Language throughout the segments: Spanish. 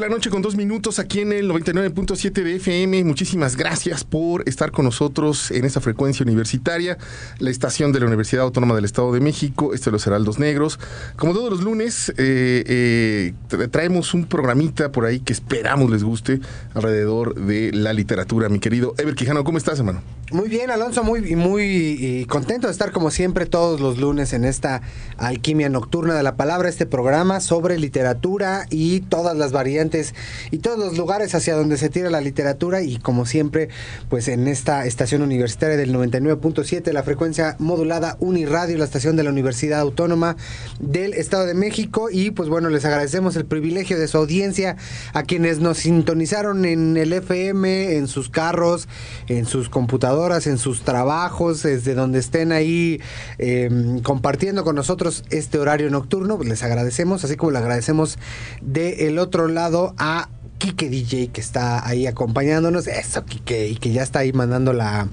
la noche con dos minutos aquí en el 99.7 de FM. Muchísimas gracias por estar con nosotros en esta frecuencia universitaria, la estación de la Universidad Autónoma del Estado de México, este de los Heraldos Negros. Como todos los lunes, eh, eh, traemos un programita por ahí que esperamos les guste alrededor de la literatura. Mi querido Ever Quijano, ¿cómo estás, hermano? Muy bien, Alonso, muy, muy contento de estar como siempre todos los lunes en esta alquimia nocturna de la palabra, este programa sobre literatura y todas las variantes y todos los lugares hacia donde se tira la literatura y como siempre, pues en esta estación universitaria del 99.7, la frecuencia modulada Uniradio, la estación de la Universidad Autónoma del Estado de México. Y pues bueno, les agradecemos el privilegio de su audiencia a quienes nos sintonizaron en el FM, en sus carros, en sus computadoras en sus trabajos, desde donde estén ahí em, compartiendo con nosotros este horario nocturno. Pues les agradecemos, así como le agradecemos del otro lado a Kike DJ que está ahí acompañándonos. Eso, Kike, y que ya está ahí mandando la,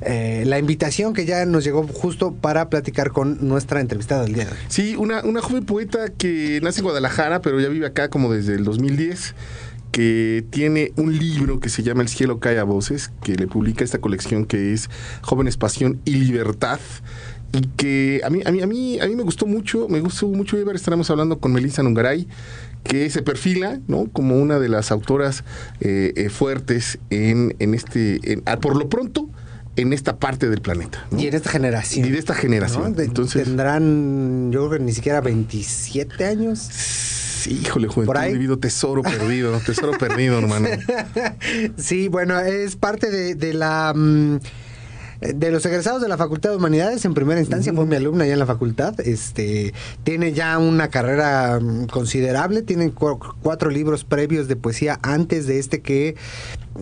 eh, la invitación que ya nos llegó justo para platicar con nuestra entrevistada del día de hoy. Sí, una, una joven poeta que nace en Guadalajara, pero ya vive acá como desde el 2010 que tiene un libro que se llama El cielo cae a voces, que le publica esta colección que es Jóvenes, Pasión y Libertad y que a mí, a mí, a mí, a mí me gustó mucho, me gustó mucho ver, estaremos hablando con Melissa Nungaray, que se perfila ¿no? como una de las autoras eh, eh, fuertes en, en este, por lo pronto, en esta parte del planeta. Y en esta generación. Y de esta generación. Entonces, Tendrán, yo creo que ni siquiera 27 años. Sí, híjole, juventud, he vivido tesoro perdido, tesoro perdido, hermano. Sí, bueno, es parte de, la... Mm, de los egresados de la Facultad de Humanidades, en primera instancia, fue mi alumna ya en la facultad. Este, tiene ya una carrera mm, considerable, tiene cuatro libros previos de poesía antes de este que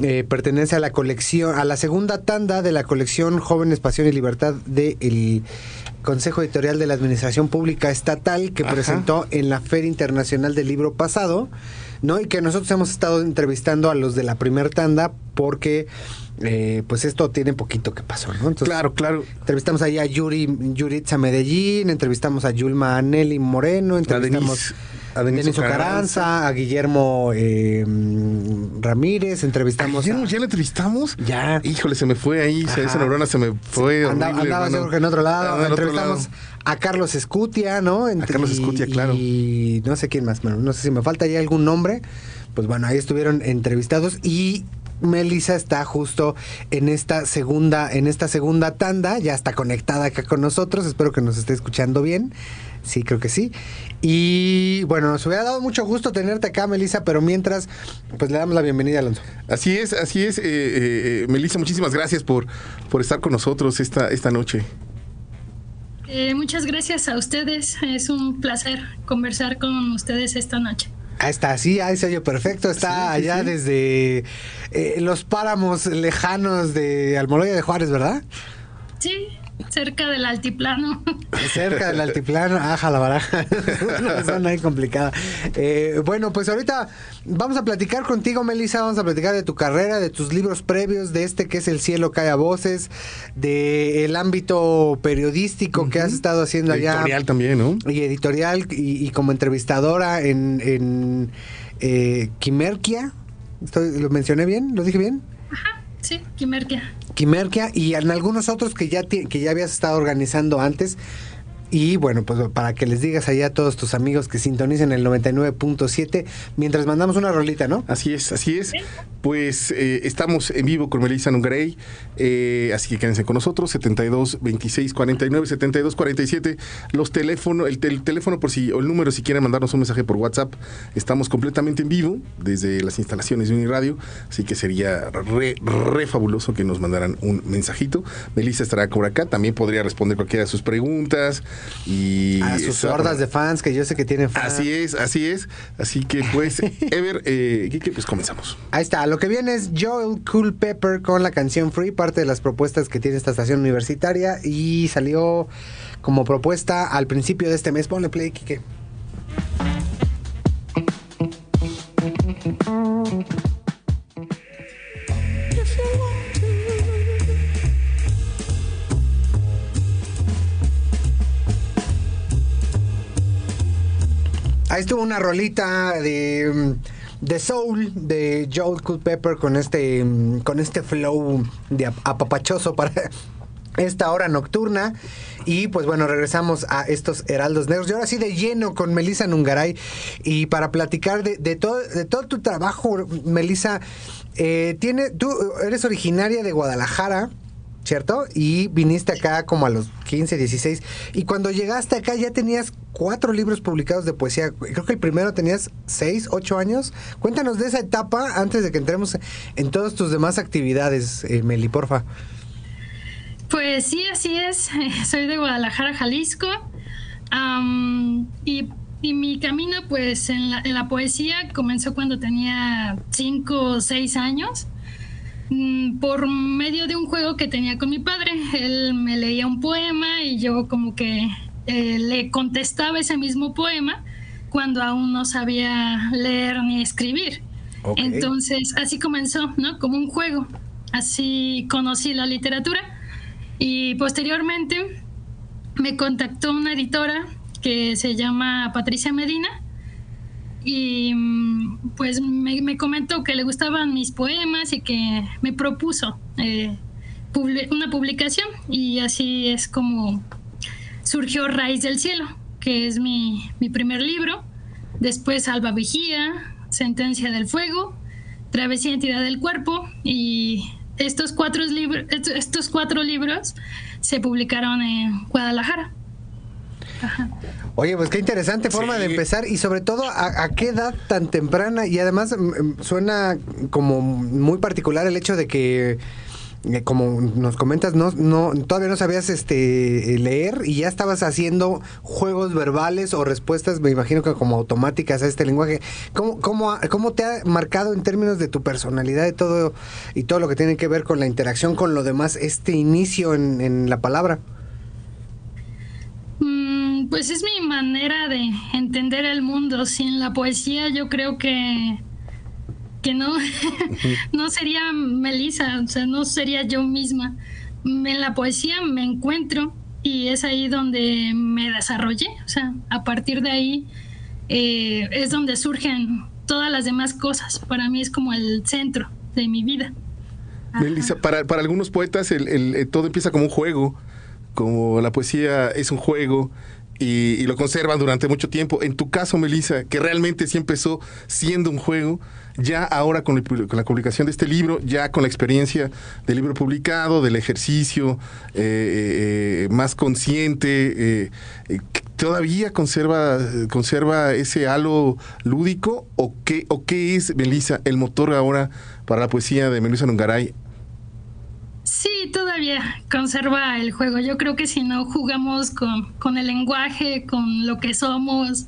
eh, pertenece a la colección, a la segunda tanda de la colección Jóvenes, Pasión y Libertad de el Consejo Editorial de la Administración Pública Estatal que presentó en la Feria Internacional del Libro pasado, ¿no? Y que nosotros hemos estado entrevistando a los de la primer tanda porque eh, pues esto tiene poquito que pasó, ¿no? claro, claro. Entrevistamos ahí a Yuri, Yuritza Medellín, entrevistamos a Yulma Nelly Moreno, entrevistamos a Denis Ocaranza, a Guillermo eh, Ramírez, entrevistamos. ¿Ya, ¿Ya le entrevistamos? Ya. Híjole, se me fue ahí, esa neurona se me fue. andaba yo en otro lado. entrevistamos a Carlos Escutia, ¿no? a Carlos Escutia, claro. Y no sé quién más, bueno, no sé si me falta ya algún nombre. Pues bueno, ahí estuvieron entrevistados y Melissa está justo en esta segunda, en esta segunda tanda, ya está conectada acá con nosotros, espero que nos esté escuchando bien. Sí, creo que sí. Y bueno, nos hubiera dado mucho gusto tenerte acá, Melissa, pero mientras, pues le damos la bienvenida, Alonso. Así es, así es. Eh, eh, eh Melissa, muchísimas gracias por, por estar con nosotros esta, esta noche. Eh, muchas gracias a ustedes. Es un placer conversar con ustedes esta noche. Ahí está, sí, ahí se oye perfecto. Está allá desde los páramos lejanos de Almoloya de Juárez, ¿verdad? Sí, Cerca del altiplano. Cerca del altiplano, aja la baraja. Una zona ahí complicada. Eh, bueno, pues ahorita vamos a platicar contigo, Melissa. Vamos a platicar de tu carrera, de tus libros previos, de este que es El cielo cae a voces, del ámbito periodístico que has estado haciendo allá. Editorial también, ¿no? Y editorial y, como entrevistadora en, en eh, Quimerquia. ¿Lo mencioné bien? ¿Lo dije bien? Ajá, sí, Quimerquia. Quimerquia y en algunos otros que ya, que ya habías estado organizando antes. Y bueno, pues para que les digas allá a todos tus amigos que sintonicen el 99.7 mientras mandamos una rolita, ¿no? Así es, así es. Pues eh, estamos en vivo con Melissa Nungrey, eh, así que quédense con nosotros, 72 26 49 72 47. Los teléfonos, el, teléfono por si, o el número si quieren mandarnos un mensaje por WhatsApp, estamos completamente en vivo desde las instalaciones de Uniradio, así que sería re, re fabuloso que nos mandaran un mensajito. Melissa estará por acá, también podría responder cualquiera de sus preguntas. Y a sus hordas de fans, que yo sé que tienen fans. Así es, así es. Así que pues, Ever, eh, pues comenzamos. Ahí está, lo que viene es Joel Cool Pepper con la canción Free, parte de las propuestas que tiene esta estación universitaria y salió como propuesta al principio de este mes. Ponle play, Kike. Ahí estuvo una rolita de mm, The Soul de Joel Culpepper con este, mm, con este flow de apapachoso para esta hora nocturna. Y pues bueno, regresamos a estos Heraldos Negros. Y ahora sí de lleno con Melissa Nungaray. Y para platicar de, todo, de todo tu trabajo, Melissa, eh, tiene, tú eres originaria de Guadalajara. ¿Cierto? Y viniste acá como a los 15, 16. Y cuando llegaste acá ya tenías cuatro libros publicados de poesía. Creo que el primero tenías seis, ocho años. Cuéntanos de esa etapa antes de que entremos en todas tus demás actividades, eh, Meli, porfa. Pues sí, así es. Soy de Guadalajara, Jalisco. y, mi camino, pues, en la, en la, poesía comenzó cuando tenía cinco o seis años. Mm, por medio de un juego que tenía con mi padre. Él me leía un poema y yo como que eh, le contestaba ese mismo poema cuando aún no sabía leer ni escribir. Entonces, así comenzó, ¿no? Como un juego. Así conocí la literatura y posteriormente me contactó una editora que se llama Patricia Medina y mm, pues me, comentó que le gustaban mis poemas y que me propuso eh, una publicación. Y así es como surgió Raíz del Cielo, que es mi, primer libro, después Alba Vigía, Sentencia del Fuego, Travesía Entidad del Cuerpo. Y estos cuatro, estos cuatro libros se publicaron en Guadalajara. Oye, pues qué interesante forma de empezar y sobre todo a, qué edad tan temprana y además mm, mm, suena como muy particular el hecho de que eh, como nos comentas, no, no, todavía no sabías este leer y ya estabas haciendo juegos verbales o respuestas, me imagino que como automáticas a este lenguaje. ¿Cómo, cómo, cómo te ha marcado en términos de tu personalidad y todo, y todo lo que tiene que ver con la interacción con lo demás, este inicio en, en la palabra? Pues es mi manera de entender el mundo. Sin la poesía yo creo que que no, no sería Melissa, o sea, no sería yo misma. En la poesía me encuentro y es ahí donde me desarrollé. O sea, a partir de ahí eh, es donde surgen todas las demás cosas. Para mí es como el centro de mi vida. Melissa, para, para algunos poetas el, el, todo empieza como un juego, como la poesía es un juego, y, lo conservan durante mucho tiempo. En tu caso, Melissa, que realmente sí empezó siendo un juego, ya ahora con, la publicación de este libro, ya con la experiencia del libro publicado, del ejercicio eh, eh, eh, más consciente, ¿todavía conserva, conserva ese halo lúdico? ¿O qué, ¿O qué es, Melissa, el motor ahora para la poesía de Melissa Nungaray Sí, todavía conserva el juego. Yo creo que si no jugamos con, el lenguaje, con lo que somos,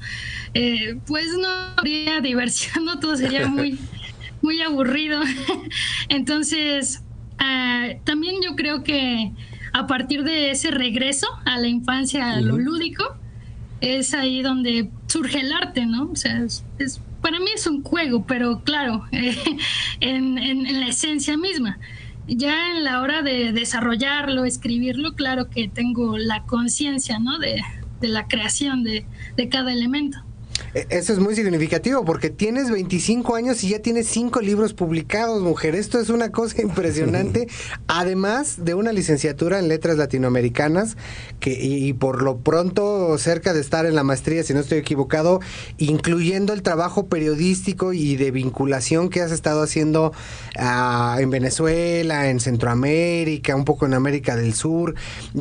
eh, pues no habría diversión, ¿no? todo sería muy, muy aburrido. Entonces, ah, también yo creo que a partir de ese regreso a la infancia, a lo lúdico, es ahí donde surge el arte, ¿no? O sea, es, para mí es un juego, pero claro, en, en la esencia misma ya en la hora de desarrollarlo, escribirlo, claro que tengo la conciencia, ¿no? De, de la creación de, de cada elemento. E, eso es muy significativo porque tienes 25 años y ya tienes 5 libros publicados, mujer. Esto es una cosa impresionante. Además de una licenciatura en letras latinoamericanas que, y, por lo pronto cerca de estar en la maestría, si no estoy equivocado, incluyendo el trabajo periodístico y de vinculación que has estado haciendo ah, en Venezuela, en Centroamérica, un poco en América del Sur.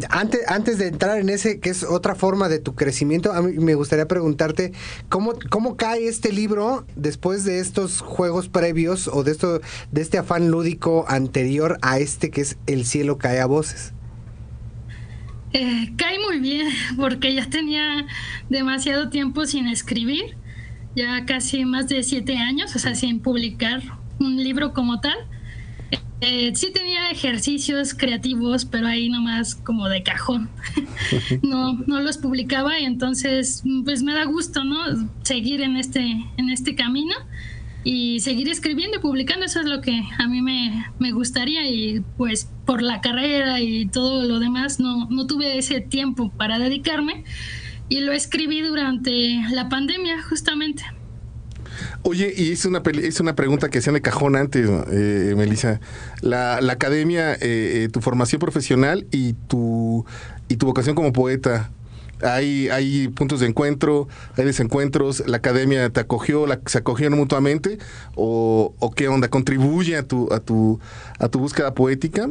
Antes, antes de entrar en ese, que es otra forma de tu crecimiento, a mí me gustaría preguntarte ¿Cómo, cae este libro después de estos juegos previos o de, esto, de este afán lúdico anterior a este que es El cielo cae a voces? Eh, cae muy bien porque ya tenía demasiado tiempo sin escribir, ya casi más de siete años, o sea, sin publicar un libro como tal. Eh, sí tenía ejercicios creativos, pero ahí nomás como de cajón. no, no los publicaba y entonces pues me da gusto, ¿no? Seguir en este, en este camino y seguir escribiendo y publicando, eso es lo que a mí me, me gustaría y pues por la carrera y todo lo demás no, no tuve ese tiempo para dedicarme y lo escribí durante la pandemia justamente. Oye, y es una, es una pregunta que hacían de cajón antes, eh, Melissa. La, academia, eh, eh, tu formación profesional y tu, y tu vocación como poeta, hay, hay puntos de encuentro, hay desencuentros, la academia te acogió, la, se acogieron mutuamente, o, o qué onda, contribuye a tu, a tu, a tu búsqueda poética.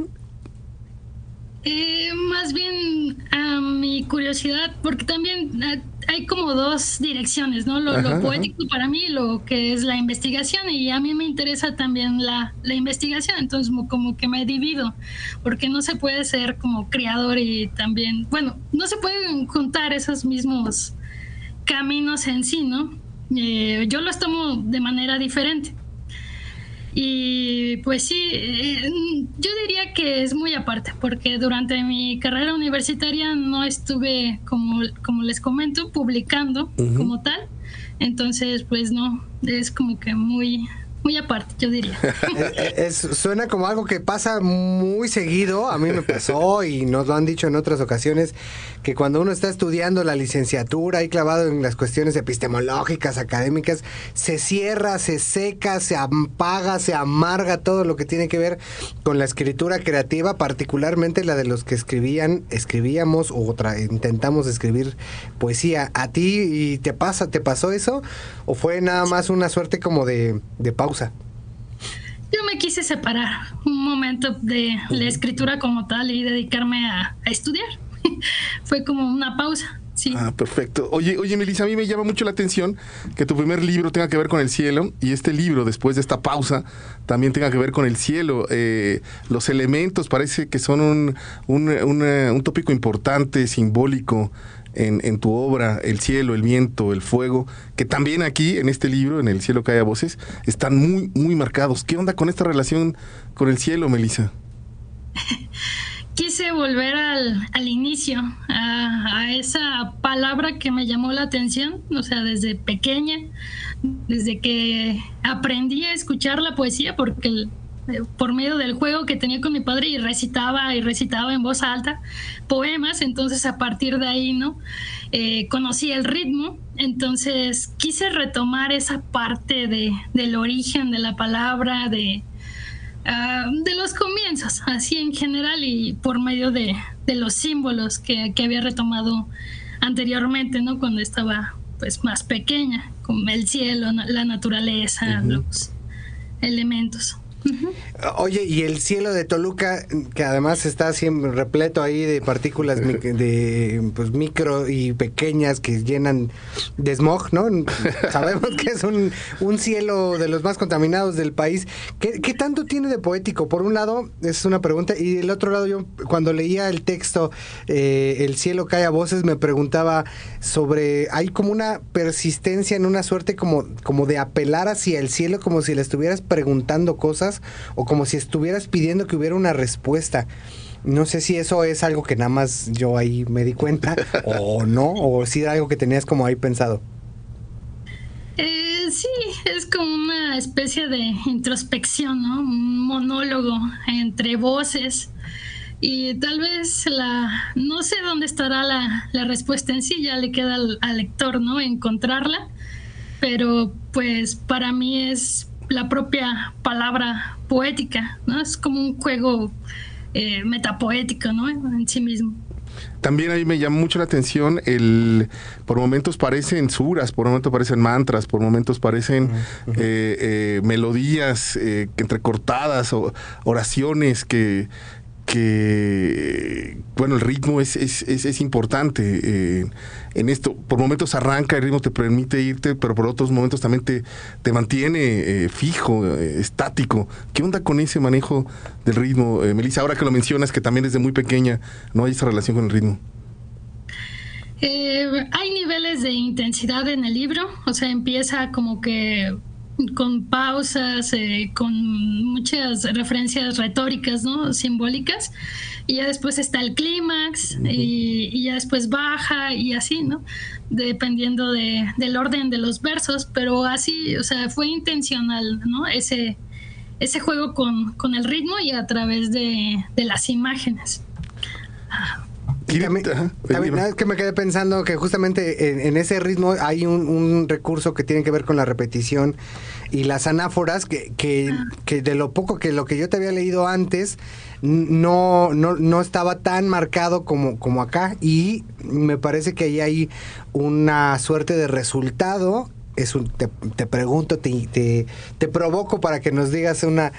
Eh, más bien a mi curiosidad, porque también ah, hay como dos direcciones, ¿no? Lo, poético para mí, lo que es la investigación, y a mí me interesa también la, la, investigación, entonces como que me divido, porque no se puede ser como creador y también, bueno, no se pueden juntar esos mismos caminos en sí, ¿no? Eh, yo los tomo de manera diferente. Y pues sí, eh, yo diría que es muy aparte, porque durante mi carrera universitaria no estuve, como, como les comento, publicando como tal. Entonces, pues no, es como que muy, muy aparte, yo diría. es, suena como algo que pasa muy seguido, a mí me pasó y nos lo han dicho en otras ocasiones, que cuando uno está estudiando la licenciatura y clavado en las cuestiones epistemológicas, académicas, se cierra, se seca, se apaga, se amarga todo lo que tiene que ver con la escritura creativa, particularmente la de los que escribían, escribíamos o intentamos escribir poesía. ¿A ti y te pasa, te pasó eso? ¿O fue nada más una suerte como de, de pausa? Yo me quise separar un momento de la escritura como tal y dedicarme a estudiar. fue como una pausa. Sí. Ah, perfecto. Oye, oye, Melissa, a mí me llama mucho la atención que tu primer libro tenga que ver con el cielo y este libro, después de esta pausa, también tenga que ver con el cielo. Eh, los elementos parece que son un, un, un tópico importante, simbólico en, en, tu obra, el cielo, el viento, el fuego, que también aquí en este libro, en El cielo cae a voces, están muy, muy marcados. ¿Qué onda con esta relación con el cielo, Melissa? quise volver al, al inicio, a, esa palabra que me llamó la atención, o sea, desde pequeña, desde que aprendí a escuchar la poesía, porque eh, por medio del juego que tenía con mi padre y recitaba y recitaba en voz alta poemas, entonces a partir de ahí, ¿no? Eh, conocí el ritmo, entonces quise retomar esa parte de, del origen de la palabra, de, Ah, de los comienzos, así en general y por medio de, los símbolos que, había retomado anteriormente, ¿no? Cuando estaba pues más pequeña, como el cielo, la naturaleza, los elementos. Oye, y el cielo de Toluca, que además está siempre repleto ahí de partículas de pues, micro y pequeñas que llenan de smog, ¿no? Sabemos que es un, un, cielo de los más contaminados del país. ¿Qué, ¿Qué, tanto tiene de poético? Por un lado, es una pregunta, y del otro lado, yo cuando leía el texto eh, El cielo cae a voces, me preguntaba sobre, hay como una persistencia en una suerte como, como de apelar hacia el cielo, como si le estuvieras preguntando cosas o como si estuvieras pidiendo que hubiera una respuesta. No sé si eso es algo que nada más yo ahí me di cuenta o no, o si era algo que tenías como ahí pensado. Eh, sí, es como una especie de introspección, ¿no? Un monólogo entre voces. Y tal vez la. No sé dónde estará la, respuesta en sí, ya le queda al, al, lector, ¿no? Encontrarla. Pero pues para mí es la propia palabra poética, ¿no? Es como un juego eh, metapoético, ¿no? En sí mismo. También ahí me llama mucho la atención el, por momentos parecen suras, por momentos parecen mantras, por momentos parecen eh, eh, melodías entrecortadas o oraciones que, que, bueno, el ritmo es, es, es, importante eh, en esto. Por momentos arranca, el ritmo te permite irte, pero por otros momentos también te, te mantiene eh, fijo, eh, estático. ¿Qué onda con ese manejo del ritmo, Melissa? Ahora que lo mencionas, que también desde muy pequeña no hay esa relación con el ritmo. hay niveles de intensidad en el libro, o sea, empieza como que con pausas, eh, con muchas referencias retóricas, ¿no? Simbólicas. Y ya después está el clímax y, ya después baja y así, ¿no? Dependiendo del orden de los versos, pero así, o sea, fue intencional, ¿no? Ese, ese juego con, con el ritmo y a través de, de las imágenes. También, es que me quedé pensando que justamente en, ese ritmo hay un, recurso que tiene que ver con la repetición y las anáforas que, que, que, de lo poco que lo que yo te había leído antes no, no, no estaba tan marcado como, como acá. Y me parece que ahí hay una suerte de resultado es un, te, te pregunto, te, te, provoco para que nos digas una,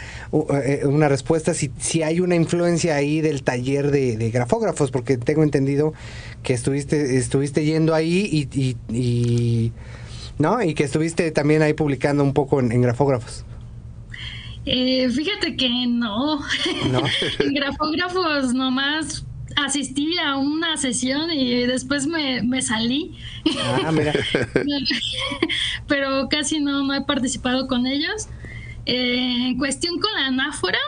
eh, una respuesta si, si hay una influencia ahí del taller de, grafógrafos, porque tengo entendido que estuviste, estuviste yendo ahí y, y, ¿no? y que estuviste también ahí publicando un poco en, grafógrafos. Eh, fíjate que no. ¿No? grafógrafos nomás asistí a una sesión y después me, me salí. Ah, mira. Pero casi no, no he participado con ellos. Eh, en cuestión con la anáfora,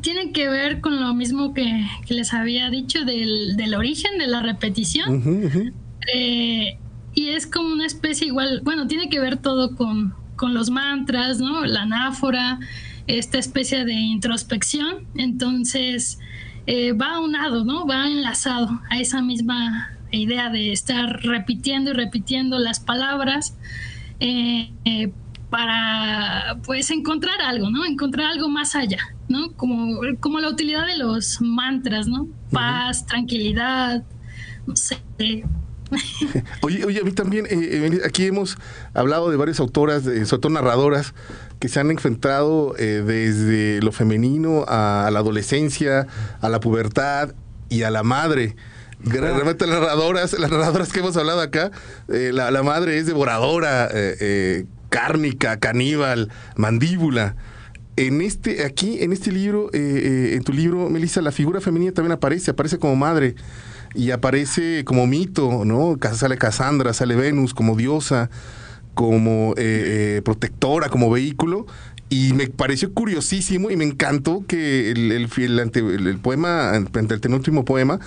tiene que ver con lo mismo que, les había dicho del, del, origen de la repetición. Eh, y es como una especie igual, bueno, tiene que ver todo con, con los mantras, ¿no? La anáfora, esta especie de introspección. Entonces, eh, va unado, ¿no? Va enlazado a esa misma idea de estar repitiendo y repitiendo las palabras eh, eh, para pues encontrar algo, ¿no? Encontrar algo más allá, ¿no? Como, como la utilidad de los mantras, ¿no? Paz, tranquilidad, no sé. oye, oye, a mí también, aquí hemos hablado de varias autoras, sobre todo narradoras, que se han enfrentado eh, desde lo femenino a, la adolescencia, a la pubertad y a la madre. Realmente las narradoras, las narradoras que hemos hablado acá, eh, la, madre es devoradora, eh, cárnica, caníbal, mandíbula. En este, aquí, en este libro, en tu libro, Melissa, la figura femenina también aparece, aparece como madre y aparece como mito, ¿no? Sale Cassandra, sale Venus como diosa como eh, eh, protectora, como vehículo. Y me pareció curiosísimo y me encantó que el, el, el, poema, ante el penúltimo poema,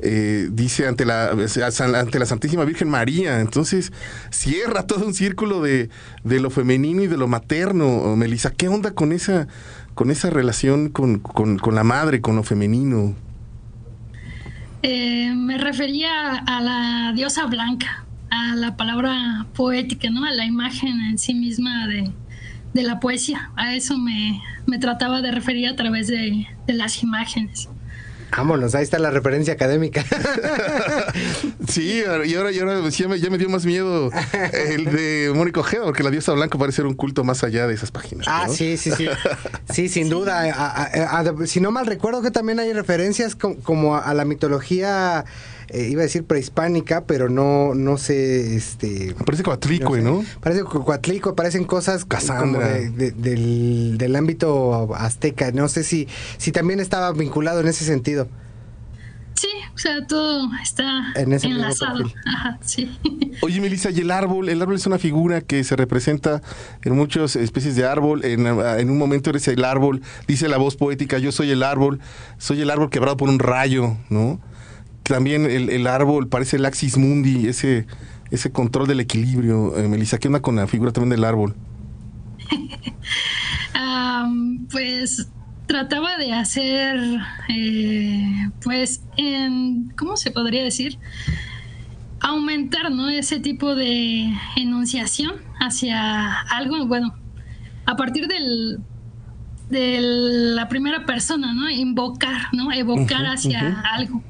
eh, dice ante la, ante la Santísima Virgen María. Entonces cierra todo un círculo de, de lo femenino y de lo materno. Melissa, ¿qué onda con esa, con esa relación con, con, con la madre, con lo femenino? me refería a la diosa blanca a la palabra poética, ¿no? A la imagen en sí misma de, la poesía. A eso me, trataba de referir a través de, las imágenes. Vámonos, ahí está la referencia académica. sí, y ahora, y ahora ya, me, dio más miedo el de Mónica Ojeda, porque la diosa blanca parece ser un culto más allá de esas páginas. Ah, sí, sí, sí. Sí, sin duda. si no mal recuerdo que también hay referencias como a la mitología eh, iba a decir prehispánica, pero no, no sé, este... Parece Coatlicue, ¿no? Parece Coatlicue, parecen cosas como del, del ámbito azteca. No sé si, si también estaba vinculado en ese sentido. Sí, o sea, todo está en enlazado. Ajá, sí. Oye, Melissa, y el árbol, el árbol es una figura que se representa en muchas especies de árbol. En, en, un momento eres el árbol, dice la voz poética, yo soy el árbol, soy el árbol quebrado por un rayo, ¿no? También el, árbol parece el axis mundi, ese, ese control del equilibrio. Eh, Melissa, ¿qué onda con la figura también del árbol? pues trataba de hacer, eh, pues, en, ¿cómo se podría decir? Aumentar, ¿no? Ese tipo de enunciación hacia algo, bueno, a partir del de la primera persona, ¿no? Invocar, ¿no? Evocar hacia algo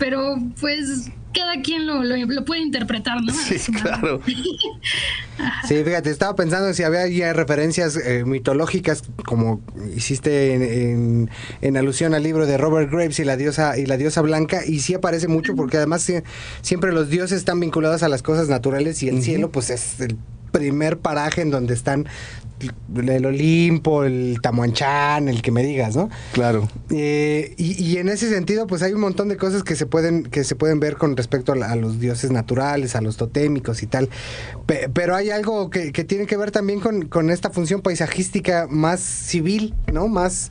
pero pues cada quien lo, lo, puede interpretar, ¿no? Sí, claro. sí, fíjate, estaba pensando si había ya referencias eh, mitológicas, como hiciste en, en, alusión al libro de Robert Graves y la diosa y la diosa blanca, y sí aparece mucho porque además siempre los dioses están vinculados a las cosas naturales y el cielo, pues es el primer paraje en donde están el Olimpo, el Tamuanchán, el que me digas, ¿no? Claro. Eh, y, en ese sentido, pues hay un montón de cosas que se pueden, que se pueden ver con respecto a, los dioses naturales, a los totémicos y tal. pero hay algo que, tiene que ver también con, esta función paisajística más civil, ¿no? Más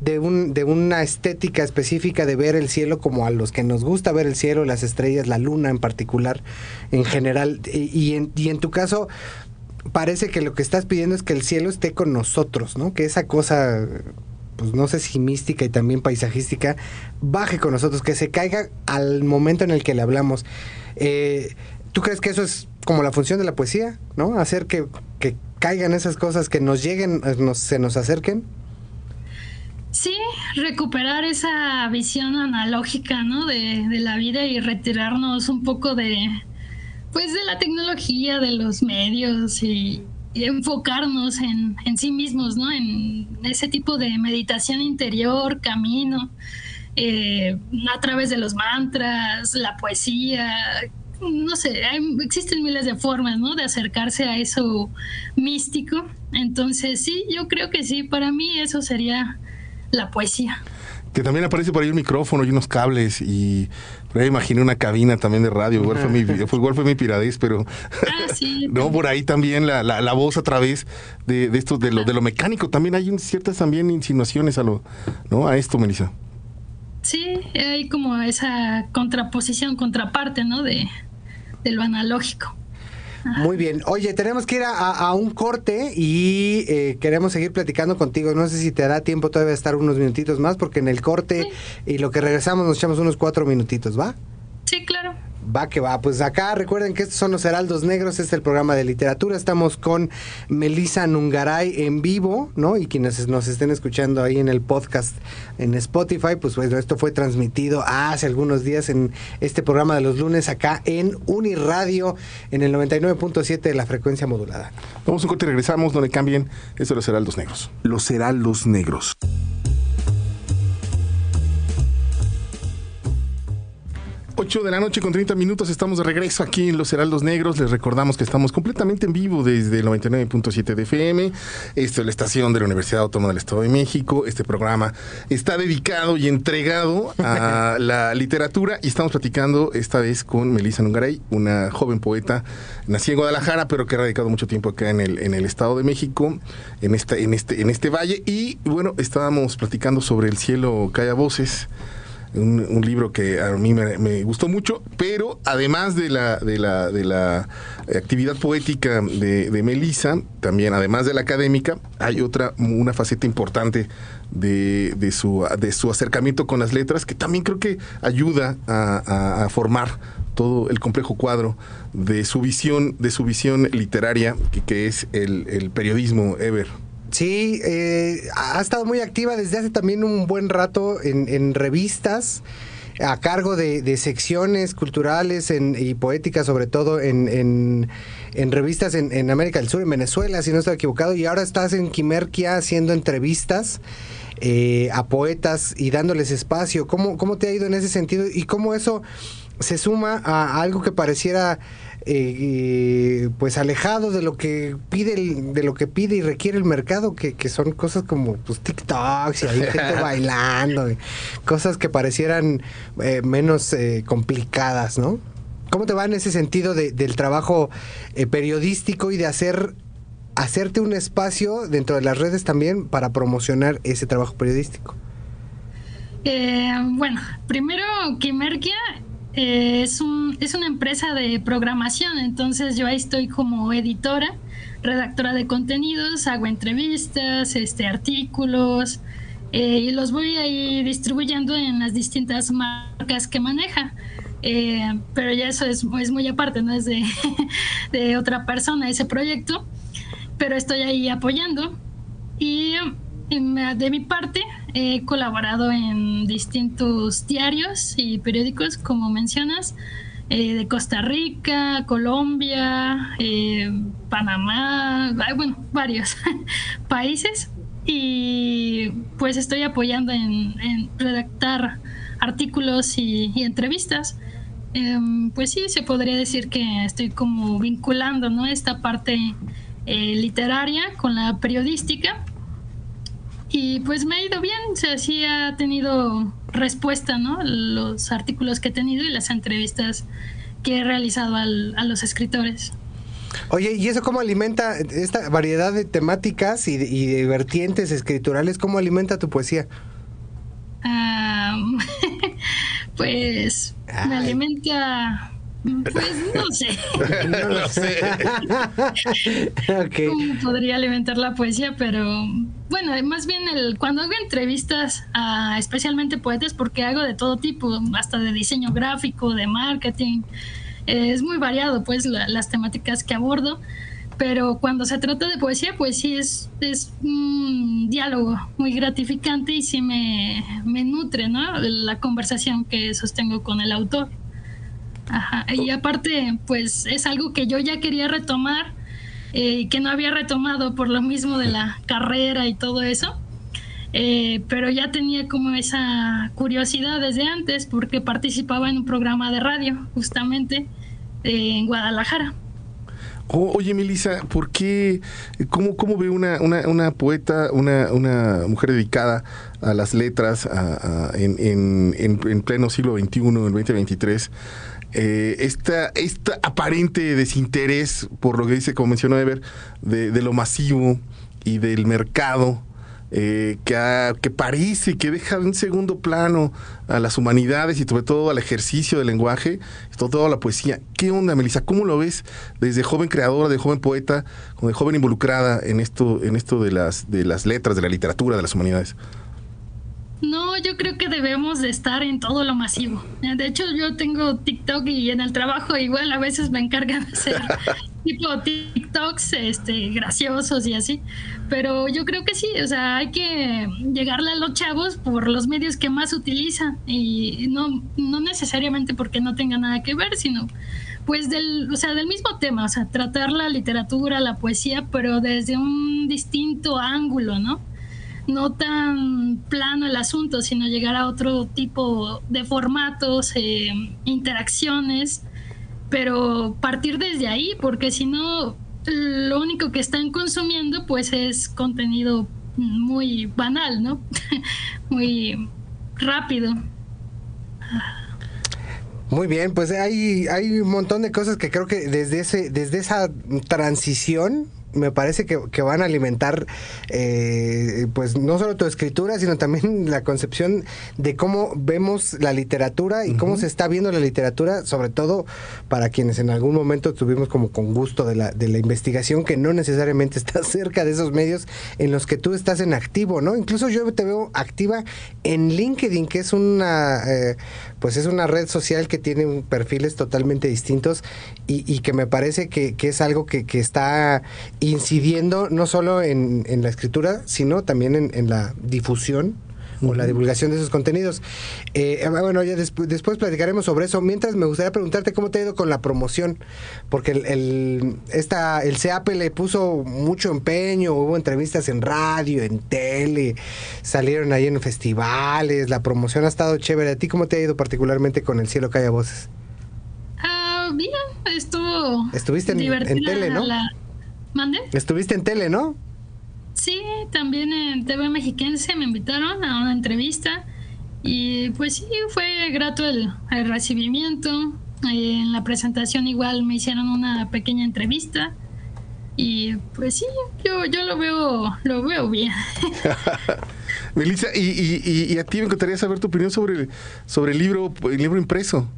de, un, de una estética específica de ver el cielo como a los que nos gusta ver el cielo, las estrellas, la luna en particular, en general. Y, en, y en tu caso, parece que lo que estás pidiendo es que el cielo esté con nosotros, ¿no? Que esa cosa pues no sé si mística y también paisajística, baje con nosotros, que se caiga al momento en el que le hablamos. Eh, ¿Tú crees que eso es como la función de la poesía, ¿no? Hacer que, que caigan esas cosas, que nos lleguen, eh, nos, se nos acerquen. Sí, recuperar esa visión analógica, ¿no? De, de, la vida y retirarnos un poco de, pues, de la tecnología, de los medios y, enfocarnos en, en, sí mismos, ¿no? En ese tipo de meditación interior, camino, eh, a través de los mantras, la poesía, no sé, hay, existen miles de formas, ¿no? De acercarse a eso místico. Entonces, sí, yo creo que sí, para mí eso sería la poesía. Que también aparece por ahí un micrófono y unos cables y por ahí imaginé una cabina también de radio, igual fue mi, igual fue mi piradez, pero ah, sí, no, por ahí también la, la, la voz a través de, de esto, de lo, de lo mecánico, también hay ciertas también insinuaciones a lo, ¿no? A esto, Melissa. Sí, hay como esa contraposición, contraparte, ¿no? De, de lo analógico. Muy bien. Oye, tenemos que ir a, a un corte y eh, queremos seguir platicando contigo. No sé si te dará tiempo todavía de estar unos minutitos más, porque en el corte sí. y lo que regresamos nos echamos unos cuatro minutitos, ¿va? Sí, claro. Va que va. Pues acá recuerden que estos son los Heraldos Negros, este es el programa de literatura. Estamos con Melisa Nungaray en vivo, ¿no? Y quienes nos estén escuchando ahí en el podcast en Spotify, pues bueno, esto fue transmitido hace algunos días en este programa de los lunes acá en Uniradio, en el 99.7 de la frecuencia modulada. Vamos a un corte y regresamos, no le cambien. Esto es los Heraldos Negros. Los Heraldos Negros. 8 de la noche con 30 minutos estamos de regreso aquí en Los Heraldos Negros. Les recordamos que estamos completamente en vivo desde el 99.7 de FM. Esto es la estación de la Universidad Autónoma del Estado de México. Este programa está dedicado y entregado a la literatura y estamos platicando esta vez con Melissa Nungaray, una joven poeta nacida en Guadalajara, pero que ha radicado mucho tiempo acá en el, en el Estado de México, en, esta, en, este, en este valle. Y bueno, estábamos platicando sobre El cielo calla voces. Un, libro que a mí me, gustó mucho, pero además de la, de la, de la actividad poética de, de Melissa, también además de la académica, hay otra, una faceta importante de, de, su, de su acercamiento con las letras que también creo que ayuda a, formar todo el complejo cuadro de su visión, de su visión literaria, que, es el periodismo Ever. Sí, eh, ha estado muy activa desde hace también un buen rato en, revistas a cargo de, secciones culturales en, y poéticas, sobre todo en, en, en revistas en, América del Sur, en Venezuela, si no estoy equivocado, y ahora estás en Quimerquia haciendo entrevistas. Eh, a poetas y dándoles espacio. ¿Cómo, ¿Cómo te ha ido en ese sentido? ¿Y cómo eso se suma a algo que pareciera eh, pues alejado de lo que pide el, de lo que pide y requiere el mercado que, que son cosas como pues TikToks y hay gente bailando y cosas que parecieran eh, menos eh, complicadas no cómo te va en ese sentido de, del trabajo eh, periodístico y de hacer hacerte un espacio dentro de las redes también para promocionar ese trabajo periodístico bueno primero Quimerquia eh, es, un, es una empresa de programación, entonces yo ahí estoy como editora, redactora de contenidos, hago entrevistas, este, artículos, eh, y los voy ahí distribuyendo en las distintas marcas que maneja. Eh, pero ya eso es, es, muy aparte, no es de, de otra persona ese proyecto, pero estoy ahí apoyando. Y de mi parte, he colaborado en distintos diarios y periódicos, como mencionas, eh, de Costa Rica, Colombia, eh, Panamá, bueno, varios países. Y pues estoy apoyando en, redactar artículos y, entrevistas. Eh, pues sí, se podría decir que estoy como vinculando ¿no? esta parte eh, literaria con la periodística y pues me ha ido bien, o sea, sí ha tenido respuesta, ¿no? Los artículos que he tenido y las entrevistas que he realizado al, a los escritores. Oye, ¿y eso cómo alimenta esta variedad de temáticas y de, y de vertientes escriturales? ¿Cómo alimenta tu poesía? Um, pues Ay. me alimenta pues no sé. no lo sé. okay. ¿Cómo podría alimentar la poesía? Pero bueno, más bien el, cuando hago entrevistas a especialmente poetas, porque hago de todo tipo, hasta de diseño gráfico, de marketing, eh, es muy variado pues las temáticas que abordo, pero cuando se trata de poesía, pues sí es, es un diálogo muy gratificante y sí me, me nutre, ¿no? La conversación que sostengo con el autor. Ajá. Y aparte, pues es algo que yo ya quería retomar eh, que no había retomado por lo mismo de la carrera y todo eso. Eh, pero ya tenía como esa curiosidad desde antes porque participaba en un programa de radio justamente eh, en Guadalajara. oye, Melissa, ¿por qué? ¿Cómo, cómo ve una, una, una poeta, una, una, mujer dedicada a las letras en, en, en, pleno siglo XXI, en el 2023? Eh, esta, esta aparente desinterés por lo que dice, como mencionó Ever, de, de lo masivo y del mercado. Eh, que, que, parece que deja en segundo plano a las humanidades y sobre todo al ejercicio del lenguaje, sobre todo a la poesía. ¿Qué onda, Melissa? ¿Cómo lo ves desde joven creadora, de joven poeta, de joven involucrada en esto, en esto de las, de las letras, de la literatura, de las humanidades? Yo creo que debemos de estar en todo lo masivo. De hecho, yo tengo TikTok y en el trabajo igual a veces me encargan de hacer tipo TikToks este, graciosos y así. Pero yo creo que sí, o sea, hay que llegarle a los chavos por los medios que más utilizan y no, no necesariamente porque no tenga nada que ver, sino pues del, o sea, del mismo tema, o sea, tratar la literatura, la poesía, pero desde un distinto ángulo, ¿no? No tan plano el asunto, sino llegar a otro tipo de formatos, eh, interacciones, pero partir desde ahí, porque si no, lo único que están consumiendo pues es contenido muy banal, ¿no? muy rápido. Muy bien, pues hay, hay un montón de cosas que creo que desde ese, desde esa transición me parece que, que van a alimentar, eh, pues no solo tu escritura, sino también la concepción de cómo vemos la literatura y cómo se está viendo la literatura, sobre todo para quienes en algún momento tuvimos como con gusto de la, de la investigación, que no necesariamente está cerca de esos medios en los que tú estás en activo, ¿no? Incluso yo te veo activa en LinkedIn, que es una, eh, pues es una red social que tiene perfiles totalmente distintos y, y que me parece que, que es algo que, que está incidiendo no solo en, la escritura, sino también en, la difusión o la divulgación de esos contenidos. Eh, ah, bueno, ya después platicaremos sobre eso. Mientras me gustaría preguntarte cómo te ha ido con la promoción, porque el, el, esta, el CEAP le puso mucho empeño, hubo entrevistas en radio, en tele, salieron ahí en festivales, la promoción ha estado chévere. ¿A ti cómo te ha ido particularmente con El Cielo Calla Voces? Ah, bien, estuvo... Estuviste en, en tele, ¿no? ¿Mande? Estuviste en tele, ¿no? Sí, también en TV Mexiquense me invitaron a una entrevista y pues sí, fue grato el, recibimiento. Eh, en la presentación igual me hicieron una pequeña entrevista y pues sí, yo, yo lo veo lo veo bien. Melissa, y, y, y, a ti me encantaría saber tu opinión sobre, sobre el libro, el libro impreso.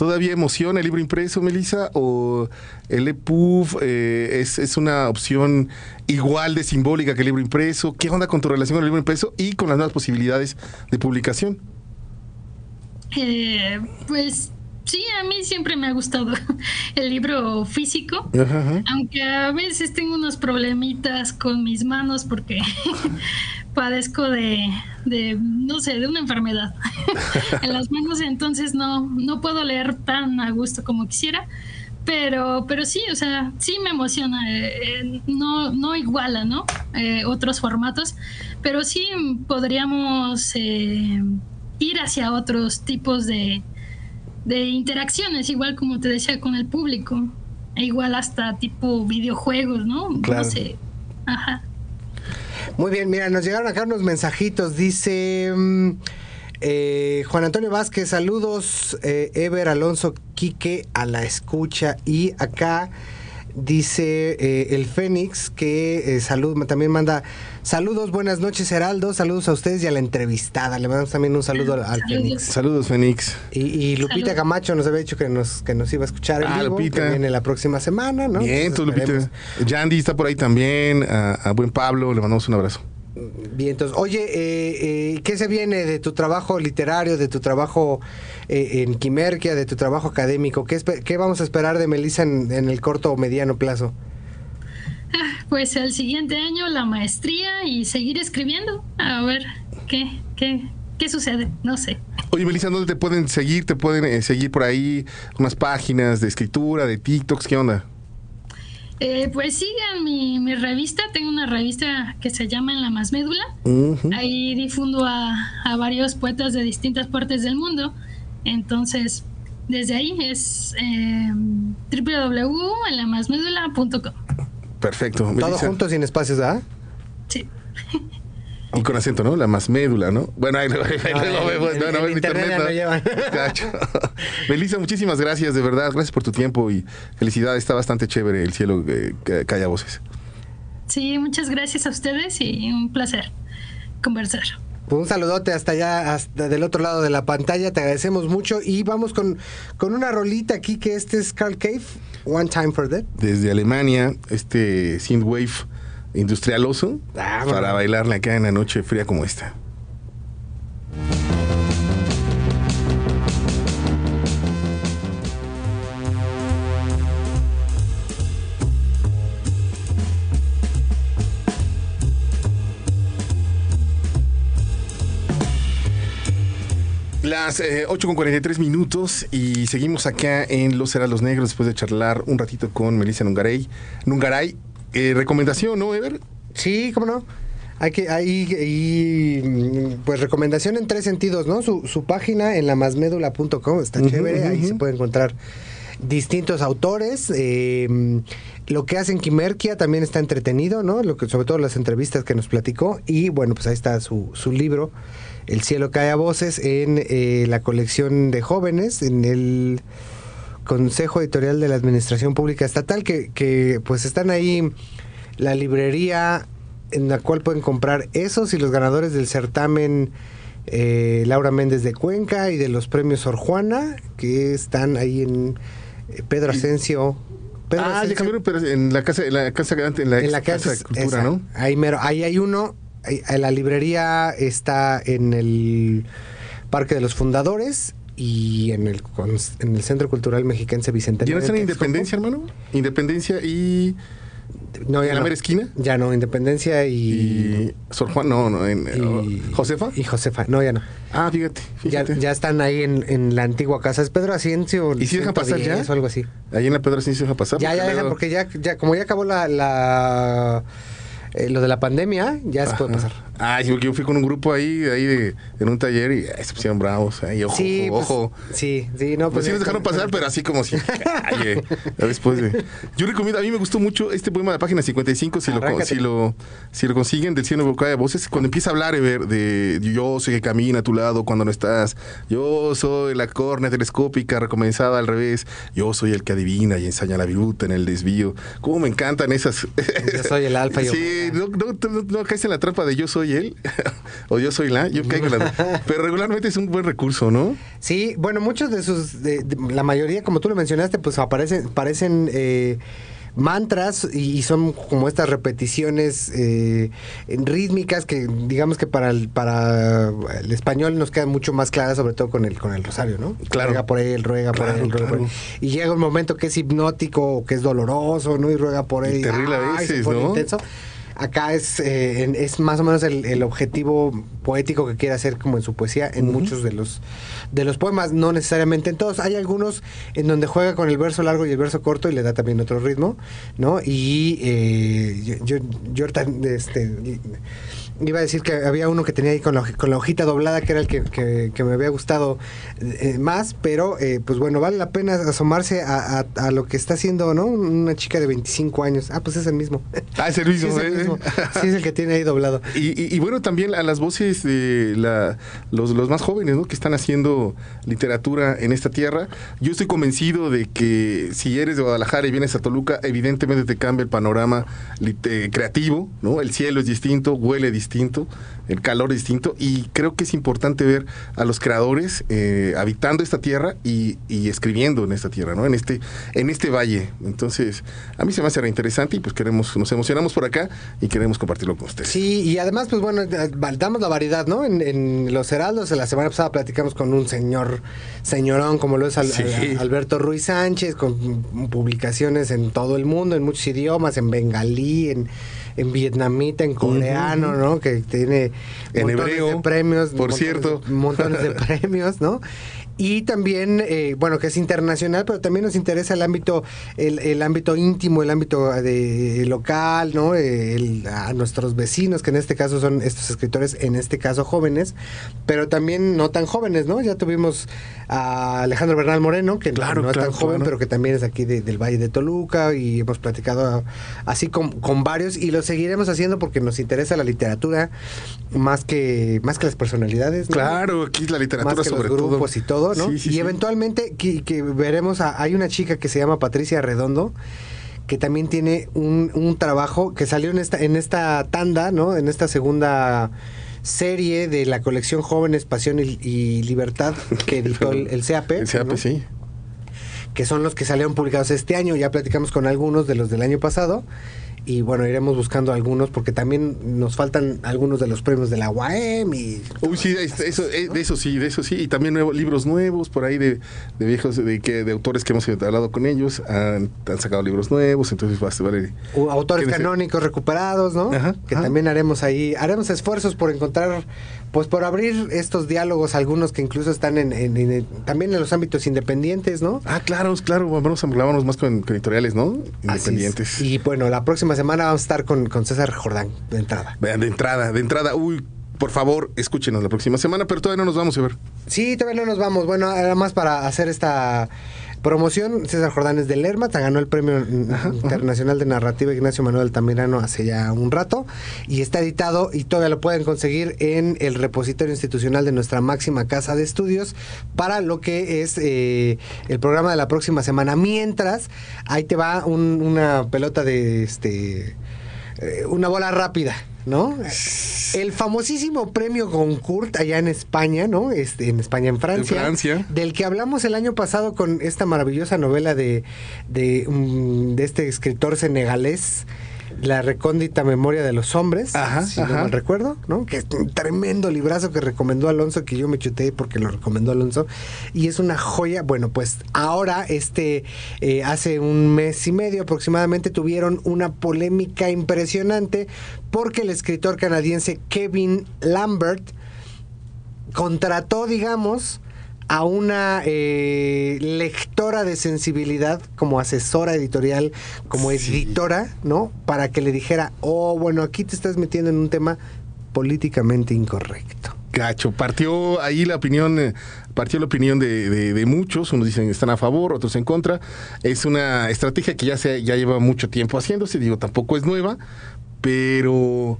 ¿Todavía emociona el libro impreso, Melissa? ¿O el EPUB eh, es, es, una opción igual de simbólica que el libro impreso? ¿Qué onda con tu relación con el libro impreso y con las nuevas posibilidades de publicación? Eh, pues sí, a mí siempre me ha gustado el libro físico, aunque a veces tengo unos problemitas con mis manos porque padezco de, de, no sé, de una enfermedad en las manos, entonces no, no puedo leer tan a gusto como quisiera. Pero, pero sí, o sea, sí me emociona. Eh, eh, no, no iguala, ¿no? Eh, otros formatos, pero sí podríamos ir hacia otros tipos de, de interacciones, igual como te decía con el público, e igual hasta tipo videojuegos, ¿no? Claro. No sé. Ajá. Muy bien, mira, nos llegaron acá unos mensajitos. Dice mm, eh, Juan Antonio Vázquez, saludos. Eh, Ever Alonso Quique a la escucha. Y acá dice eh, el Fénix que eh, salud, también manda saludos, buenas noches Heraldo, saludos a ustedes y a la entrevistada. Le mandamos también un saludo al, Fénix. Saludos Fénix. Y, Lupita Camacho nos había dicho que nos, que nos iba a escuchar en ah, vivo, Lupita. que viene la próxima semana, ¿no? Bien, tú Lupita. Yandy está por ahí también, a, a, buen Pablo, le mandamos un abrazo. Vientos. Oye, eh, eh, ¿qué se viene de tu trabajo literario, de tu trabajo eh, en Quimerquia, de tu trabajo académico? ¿Qué, vamos a esperar de Melissa en, en el corto o mediano plazo? Pues el siguiente año la maestría y seguir escribiendo. A ver, ¿qué, qué, qué sucede? No sé. Oye, Melissa, ¿dónde te pueden seguir? ¿Te pueden eh, seguir por ahí unas páginas de escritura, de TikToks? ¿Qué onda? Eh, pues sigan mi, mi revista. Tengo una revista que se llama En la Más Médula. Ahí difundo a, a varios poetas de distintas partes del mundo. Entonces, desde ahí es eh, www.enlamasmédula.com. Perfecto. Todo Melissa. junto sin espacios, ¿ah? Sí. Y con acento, ¿no? La más médula, ¿no? Bueno, ahí luego en- vemos. en- No, no, en en internet ya ¿no? no llevan. Cacho. Melissa, muchísimas gracias, de verdad. Gracias por tu tiempo y felicidades. Está bastante chévere el cielo eh, que calla voces. Sí, muchas gracias a ustedes y un placer conversar. Pues un saludote hasta allá, hasta del otro lado de la pantalla. Te agradecemos mucho. Y vamos con, con una rolita aquí que este es Carl Cave, One Time for That. Desde Alemania, este synthwave industrialoso Ah, para bueno. bailarle acá en la noche fría como esta. Las eh, 8 con 43 minutos y seguimos acá en Los Heraldos Negros después de charlar un ratito con Melissa Nungaray. Nungaray, eh, recomendación, ¿no, Ever? Sí, cómo no. Hay que, hay, hay, mm, pues recomendación en tres sentidos, ¿no? Su, su página en lamasmédula.com está Ujú, chévere, ahí se puede encontrar distintos autores. eh, lo que hace en Quimerquia también está entretenido, ¿no? Lo que, sobre todo las entrevistas que nos platicó. Y bueno, pues ahí está su, su libro, El cielo cae a voces, en eh, la colección de jóvenes, en el Consejo Editorial de la Administración Pública Estatal, que, que pues están ahí la librería en la cual pueden comprar esos y los ganadores del certamen eh, Laura Méndez de Cuenca y de los premios Sor Juana, que están ahí en eh, Pedro Asensio. Pedro ah, ya Asensio- cambiaron, pero en la casa, en la casa grande, en la, en la casa, casa de cultura. ¿no? Ahí mero, ahí hay uno. La librería está en el Parque de los Fundadores y en el, en el Centro Cultural Mexiquense ¿Ya Bicentenario. no están en. Independencia, hermano? Independencia y, No, en ya la mera esquina. Ya no, Independencia y. Y Sor Juan, no, no, en y- oh, Josefa. Y Josefa, no, ya no. ah, fíjate, Ya, fíjate. ya están ahí en, en la antigua casa. Es Pedro Asensio. ¿Y si dejan pasar ya? 110 O algo así. Ahí en la sí se deja pasar. Ya, ya dejan, porque ya, ya, como ya acabó la. la eh, lo de la pandemia, ya se puede pasar. Ah, sí, porque yo fui con un grupo ahí, ahí de, en un taller y eh, se pusieron bravos. Ahí, ojo, sí, ojo, pues, ojo. sí, sí, no, Pues sí nos dejaron pasar, pero así como si calle. Después de... Yo recomiendo, a mí me gustó mucho este poema de la página 55, si lo, si lo, si lo consiguen, del cielo boca de voces, cuando empieza a hablar Ever, de yo soy que camina a tu lado cuando no estás, yo soy la córnea telescópica recomenzada al revés, yo soy el que adivina y ensaña la viruta en el desvío. Cómo me encantan esas... Yo soy el alfa y Sí, no, no, no, no caes en la trampa de yo soy él o yo soy la, yo caigo en la... Pero regularmente es un buen recurso, ¿no? Sí, bueno, muchos de sus, de- de- la mayoría, como tú lo mencionaste, pues aparecen, parecen eh, mantras y, son como estas repeticiones eh, rítmicas que digamos que para el, para el español nos quedan mucho más claras, sobre todo con el con el rosario, ¿no? Claro. Ruega por él, ruega por Claro, él, ruega por él. Y llega un momento que es hipnótico que es doloroso, ¿no? Y ruega por Y él. terrible a veces, ¿no? intenso. Acá es, eh, es más o menos el, el objetivo poético que quiere hacer como en su poesía, en muchos de los, de los poemas, no necesariamente en todos. Hay algunos en donde juega con el verso largo y el verso corto y le da también otro ritmo, ¿no? Y eh, yo, yo, yo este, iba a decir que había uno que tenía ahí con la, con la hojita doblada, que era el que, que- que me había gustado eh, más, pero eh, pues bueno, vale la pena asomarse a, a- a lo que está haciendo, ¿no? Una chica de 25 años. Ah, pues es el mismo. Ah, es el mismo, Sí, es el ¿eh? mismo. Sí, es el que tiene ahí doblado. Y, y- y bueno, también a las voces de la, los, los más jóvenes ¿no? que están haciendo literatura en esta tierra. Yo estoy convencido de que si eres de Guadalajara y vienes a Toluca, evidentemente te cambia el panorama eh, creativo, ¿no? El cielo es distinto, huele distinto distinto, el calor distinto y creo que es importante ver a los creadores eh, habitando esta tierra y, y, escribiendo en esta tierra, ¿no? En este, en este valle. Entonces, a mí se me hace interesante y pues queremos, nos emocionamos por acá y queremos compartirlo con ustedes. Sí, y además, pues bueno, eh, damos la variedad, ¿no? En, en Los Heraldos, la semana pasada platicamos con un señor, señorón como lo es Alberto Ruiz Sánchez, con publicaciones en todo el mundo, en muchos idiomas, en bengalí, en en vietnamita, en coreano, ¿no? Que tiene en hebreo, de premios, por cierto, montones de premios, ¿no? Y también, eh, bueno, que es internacional, pero también nos interesa el ámbito, el, ámbito íntimo, el ámbito de, local, ¿no? a nuestros vecinos, que en este caso son estos escritores, en este caso jóvenes, pero también no tan jóvenes, ¿no? Ya tuvimos a Alejandro Bernal Moreno, que no es tan joven, pero que también es aquí del Valle de Toluca, y hemos platicado así con, con varios, y lo seguiremos haciendo porque nos interesa la literatura más que, más que las personalidades. Claro, aquí la literatura más que sobre los grupos y todo y eventualmente que, veremos, hay una chica que se llama Patricia Redondo que también tiene un, trabajo que salió en esta, en esta tanda, ¿no? En esta segunda serie de la colección Jóvenes, Pasión y, Libertad que editó el, el CAP. El CAP, sí. Que son los que salieron publicados este año. Ya platicamos con algunos de los del año pasado y bueno, iremos buscando algunos porque también nos faltan algunos de los premios de la UAM y... Uy, sí, eso, eh, de eso sí, de eso sí, y también nuevos, libros nuevos por ahí de, de viejos, de, que, de autores que hemos hablado con ellos, han, sacado libros nuevos, entonces va a ser... Autores canónicos recuperados, ¿no? que también haremos ahí, haremos esfuerzos por encontrar pues por abrir estos diálogos, algunos que incluso están en, también en los ámbitos independientes, ¿no? Ah, claro, claro, vamos a hablarnos más con, editoriales, ¿no? Independientes. Y bueno, la próxima semana vamos a estar con, con César Jordán, de entrada. Vean, de entrada, de entrada, uy, por favor, escúchenos la próxima semana, pero todavía no nos vamos a ver. Sí, todavía no nos vamos. Bueno, además para hacer esta Promoción, César Jordán es de Lerma, ganó el Premio Internacional de Narrativa Ignacio Manuel Altamirano hace ya un rato y está editado y todavía lo pueden conseguir en el repositorio institucional de nuestra máxima casa de estudios para lo que es eh, el programa de la próxima semana. Mientras, ahí te va una pelota de este eh, una bola rápida. ¿No? El famosísimo premio Goncourt allá en España, ¿no? Este, en España, en Francia, Del que hablamos el año pasado con esta maravillosa novela de, de, mm, de este escritor senegalés. La recóndita memoria de los hombres, ajá, si no mal recuerdo, ¿no? Que es un tremendo librazo que recomendó Alonso, que yo me chuté porque lo recomendó Alonso, y es una joya. Bueno, pues ahora, este, eh, hace un mes y medio aproximadamente, tuvieron una polémica impresionante porque el escritor canadiense Kevin Lambert contrató, digamos, a una eh, lectora de sensibilidad como asesora editorial, como editora, ¿no? Para que le dijera, oh, bueno, aquí te estás metiendo en un tema políticamente incorrecto. Gacho, partió ahí la opinión, eh, partió la opinión de, muchos, unos dicen están a favor, otros en contra. Es una estrategia que ya se ya lleva mucho tiempo haciéndose, digo, tampoco es nueva, pero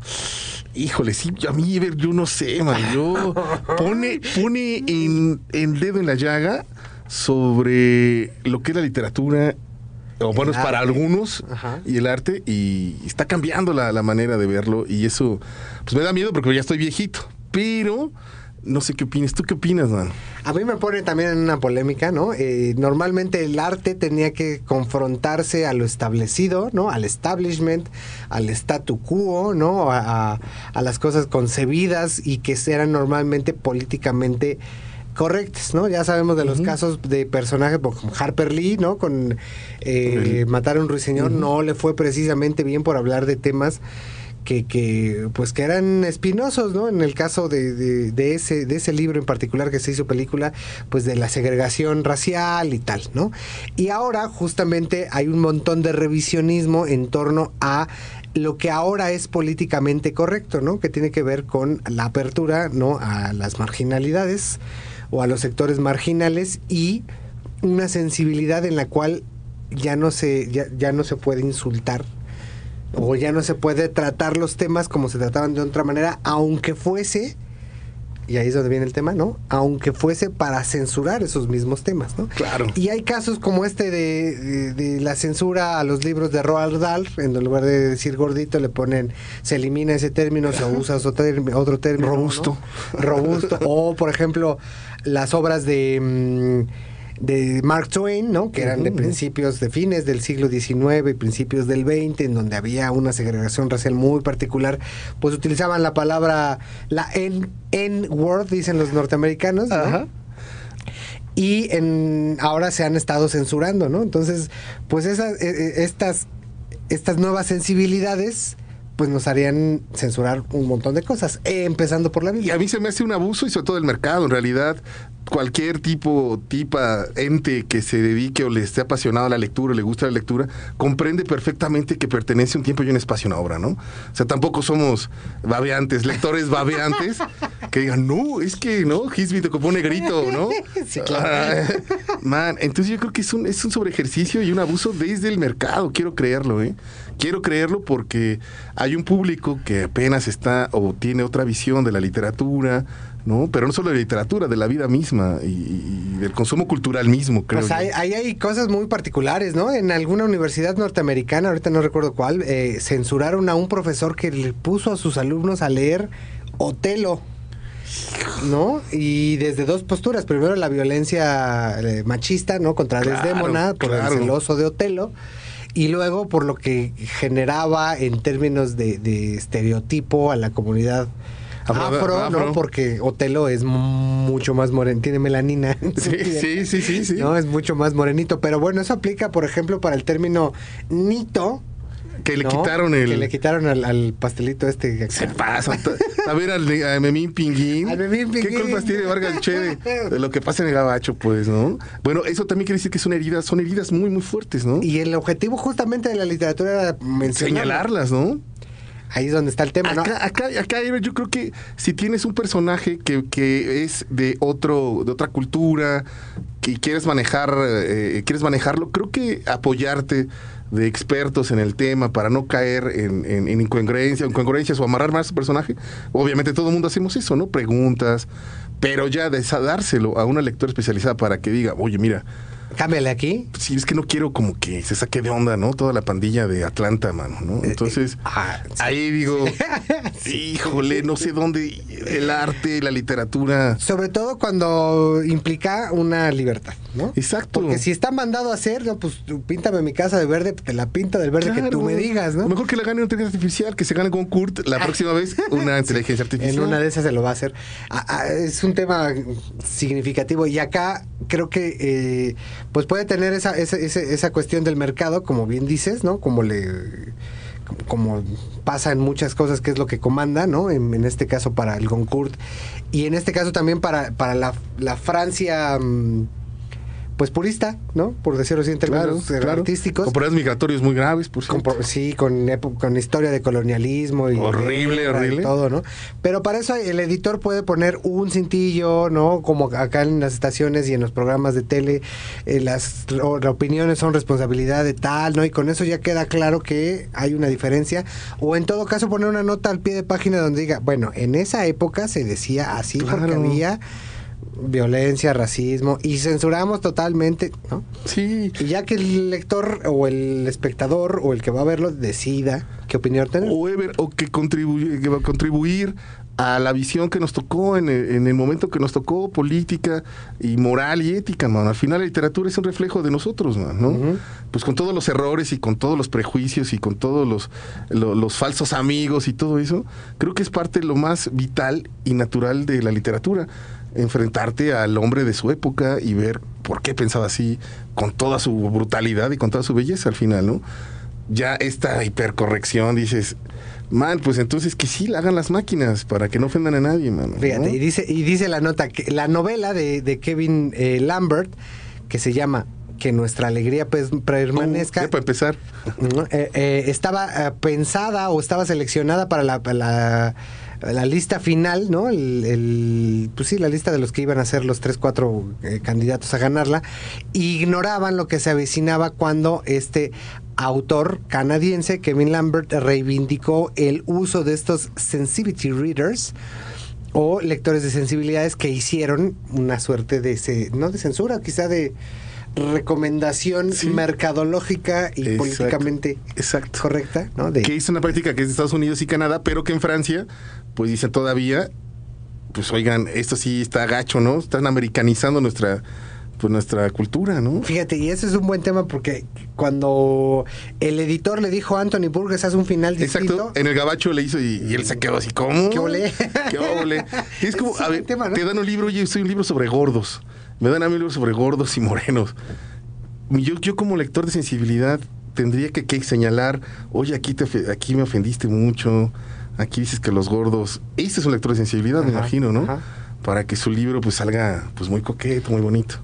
híjole, sí, a mí yo no sé, man, yo pone, pone en, el dedo en la llaga sobre lo que es la literatura o bueno, es para algunos y el arte y está cambiando la, la, manera de verlo y eso pues me da miedo porque ya estoy viejito, pero no sé qué opinas. ¿Tú qué opinas, man? A mí me pone también en una polémica, ¿no? Eh, normalmente el arte tenía que confrontarse a lo establecido, ¿no? Al establishment, al statu quo, ¿no? A, las cosas concebidas y que eran normalmente políticamente correctas, ¿no? Ya sabemos de los casos de personajes como Harper Lee, ¿no? Con eh, Matar a un ruiseñor, no le fue precisamente bien por hablar de temas que, que, pues que eran espinosos, ¿no? En el caso de, de, ese, de ese libro en particular que se hizo película, pues de la segregación racial y tal, ¿no? Y ahora justamente hay un montón de revisionismo en torno a lo que ahora es políticamente correcto, ¿no? Que tiene que ver con la apertura, ¿no? A las marginalidades o a los sectores marginales y una sensibilidad en la cual ya no se, ya, ya no se puede insultar o ya no se puede tratar los temas como se trataban de otra manera, aunque fuese y ahí es donde viene el tema, ¿no? Aunque fuese para censurar esos mismos temas, ¿no? Claro. Y hay casos como este de, de- de la censura a los libros de Roald Dahl, en lugar de decir gordito le ponen, se elimina ese término, se usa otro término. Robusto. Robusto. O, por ejemplo, las obras de... mm, de Mark Twain, ¿no? Que eran de principios, de fines del siglo XIX y principios del XX, en donde había una segregación racial muy particular, pues utilizaban la palabra, la N-word, dicen los norteamericanos, ¿no? Ajá. y en ahora se han estado censurando, ¿no? Entonces, pues esas, eh, eh, estas, estas nuevas sensibilidades, pues nos harían censurar un montón de cosas, eh, empezando por la Y Biblia. a mí se me hace un abuso y sobre todo el mercado. En realidad, cualquier tipo, tipa, ente que se dedique o le esté apasionado a la lectura le gusta la lectura, comprende perfectamente que pertenece un tiempo y un espacio a una obra, ¿no? O sea, tampoco somos babeantes, lectores babeantes, que digan, no, es que, ¿no? Hisby te ocupó negrito, ¿no? Sí, claro. Ah, Man, entonces yo creo que es un, es un sobreejercicio y un abuso desde el mercado, quiero creerlo, ¿eh? Quiero creerlo porque hay un público que apenas está o tiene otra visión de la literatura, ¿no? Pero no solo de literatura, de la vida misma y, y del consumo cultural mismo, creo. Pues yo. hay, ahí hay cosas muy particulares, ¿no? En alguna universidad norteamericana, ahorita no recuerdo cuál, eh, censuraron a un profesor que le puso a sus alumnos a leer Otelo. ¿No? Y desde dos posturas. Primero la violencia eh, machista, ¿no? Contra Claro, Desdémona, por claro. el celoso de Otelo. Y luego por lo que generaba en términos de, de estereotipo a la comunidad Afro-. ¿no? Porque Otelo es mucho más moreno, tiene melanina. Sí, sí, sí, sí, sí. No, es mucho más morenito. Pero bueno, eso aplica, por ejemplo, para el término nito. Que le ¿no? quitaron el... Que le quitaron al, al pastelito este. Se pasa. A ver, al, de- a Memín Pinguín. Al Memín ¿Qué Pinguín. culpas tiene Vargas Che de, de lo que pasa en el gabacho, pues, no? Bueno, eso también quiere decir que son heridas, son heridas muy, muy fuertes, ¿no? Y el objetivo justamente de la literatura era mencionar. Señalarlas, ¿no? Ahí es donde está el tema, ¿no? Acá, yo creo que si tienes un personaje que, que es de otro, de otra cultura, que quieres manejar, eh, quieres manejarlo, creo que apoyarte de expertos en el tema para no caer en, en, en incongruencia, incongruencias o amarrar más a su personaje. Obviamente todo el mundo hacemos eso, ¿no? Preguntas, pero ya de esa- dárselo a una lectora especializada para que diga, oye, mira, Cámbiale aquí. si es que no quiero como que se saque de onda, ¿no? Toda la pandilla de Atlanta, mano, ¿no? Entonces, Ah, sí. ahí digo, híjole, no sé dónde el arte, la literatura. Sobre todo cuando implica una libertad, ¿no? Exacto. Porque si está mandado a hacer, no, pues píntame mi casa de verde, te la pinta del verde que tú me digas, ¿no? Mejor que la gane una inteligencia artificial, que se gane con Kurt la próxima vez una inteligencia artificial. En una de esas se lo va a hacer. Ah, ah, es un tema significativo y acá creo que eh, pues puede tener esa, esa, esa, cuestión del mercado, como bien dices, ¿no? Como le como- pasa en muchas cosas que es lo que comanda, ¿no? En, en este caso para el Goncourt y en este caso también para, para la, la Francia mm, pues purista, ¿no? Por decirlo así en Claro, términos eh, claro. artísticos. Con problemas migratorios muy graves, por Con cierto. pro- sí, con, epo- con historia de colonialismo y Horrible, y horrible. todo, ¿no? Pero para eso el editor puede poner un cintillo, ¿no? Como acá en las estaciones y en los programas de tele, eh, las o- las opiniones son responsabilidad de tal, ¿no? Y con eso ya queda claro que hay una diferencia. O en todo caso poner una nota al pie de página donde diga, bueno, en esa época se decía así porque Claro. había violencia, racismo y censuramos totalmente, ¿no? Sí. Y ya que el lector o el espectador o el que va a verlo decida qué opinión tener. O, Ever, o que, contribuye, que va a contribuir a la visión que nos tocó en el, en el momento que nos tocó, política y moral y ética, man. Al final la literatura es un reflejo de nosotros, man, ¿no? Pues con todos los errores y con todos los prejuicios y con todos los, lo- los falsos amigos y todo eso, creo que es parte de lo más vital y natural de la literatura. Enfrentarte al hombre de su época y ver por qué pensaba así, con toda su brutalidad y con toda su belleza al final, ¿no? ya esta hipercorrección, dices, man, pues entonces que sí la hagan las máquinas para que no ofendan a nadie, man. Fíjate, y dice, y dice la nota que la novela de, de Kevin eh, Lambert, que se llama Que nuestra alegría pues, permanezca. Uh, ya para empezar. Eh, eh, estaba pensada o estaba seleccionada para la, para la, la lista final, ¿no? El, el- pues sí, la lista de los que iban a ser los tres, cuatro eh, candidatos a ganarla. Ignoraban lo que se avecinaba cuando este autor canadiense, Kevin Lambert, reivindicó el uso de estos sensitivity readers o lectores de sensibilidades que hicieron una suerte de, no de censura, quizá de recomendación Sí. mercadológica y Exacto. políticamente Exacto. correcta, ¿no? De, Que es una práctica que es de Estados Unidos y Canadá, pero que en Francia, pues dicen todavía, pues oigan, esto sí está gacho, ¿no? Están americanizando nuestra, pues nuestra cultura, ¿no? Fíjate, y ese es un buen tema porque cuando el editor le dijo a Anthony Burgess haz un final distinto, Exacto, en el gabacho le hizo y, y él se quedó así, ¿cómo? ¿Qué ole? ¿Qué ole? Es como, Es a ver, buen tema, ¿no? te dan un libro, oye, soy un libro sobre gordos. Me dan a mí un libro sobre gordos y morenos. Yo, yo como lector de sensibilidad tendría que, que señalar, oye, aquí, te, aquí me ofendiste mucho, aquí dices que los gordos... Este es un lector de sensibilidad, me imagino, ¿no? ajá. Para que su libro pues salga pues muy coqueto, muy bonito.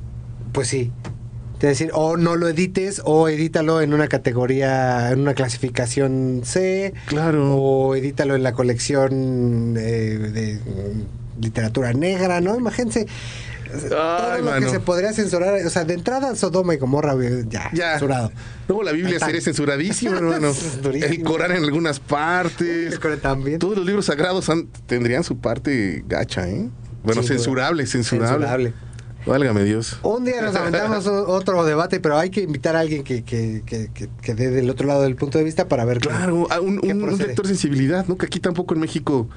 pues sí. Te decir, o no lo edites, o edítalo en una categoría, en una clasificación C, Claro. o edítalo en la colección eh, de literatura negra, ¿no? Imagínense. todo lo mano. que se podría censurar, o sea, de entrada Sodoma y Gomorra, ya, Ya. censurado. Luego la Biblia sería censuradísima, hermano. El Corán en algunas partes. El Corán también. Todos los libros sagrados han- tendrían su parte gacha, ¿eh? Bueno, Sin duda. censurable, censurable. Censurable. Válgame Dios. Un día nos aventamos otro debate, pero hay que invitar a alguien que, que, que, que, que dé del otro lado del punto de vista para ver. qué- Claro, a un, qué un- un lector de sensibilidad, ¿no? Que aquí tampoco en México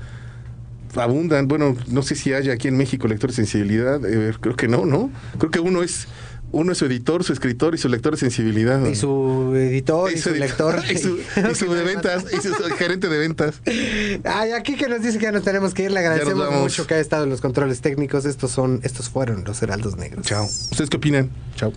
abundan. Bueno, no sé si haya aquí en México lector de sensibilidad. eh, creo que no, ¿no? Creo que uno es uno es su editor, su escritor y su lector de sensibilidad. Y su editor y, su editor, lector. y su, y su de ventas, y su gerente de ventas. Ay, aquí que nos dice que ya nos tenemos que ir, le agradecemos mucho que haya estado en los controles técnicos. Estos son, estos fueron los Heraldos Negros. Chao. ¿Ustedes qué opinan? Chao.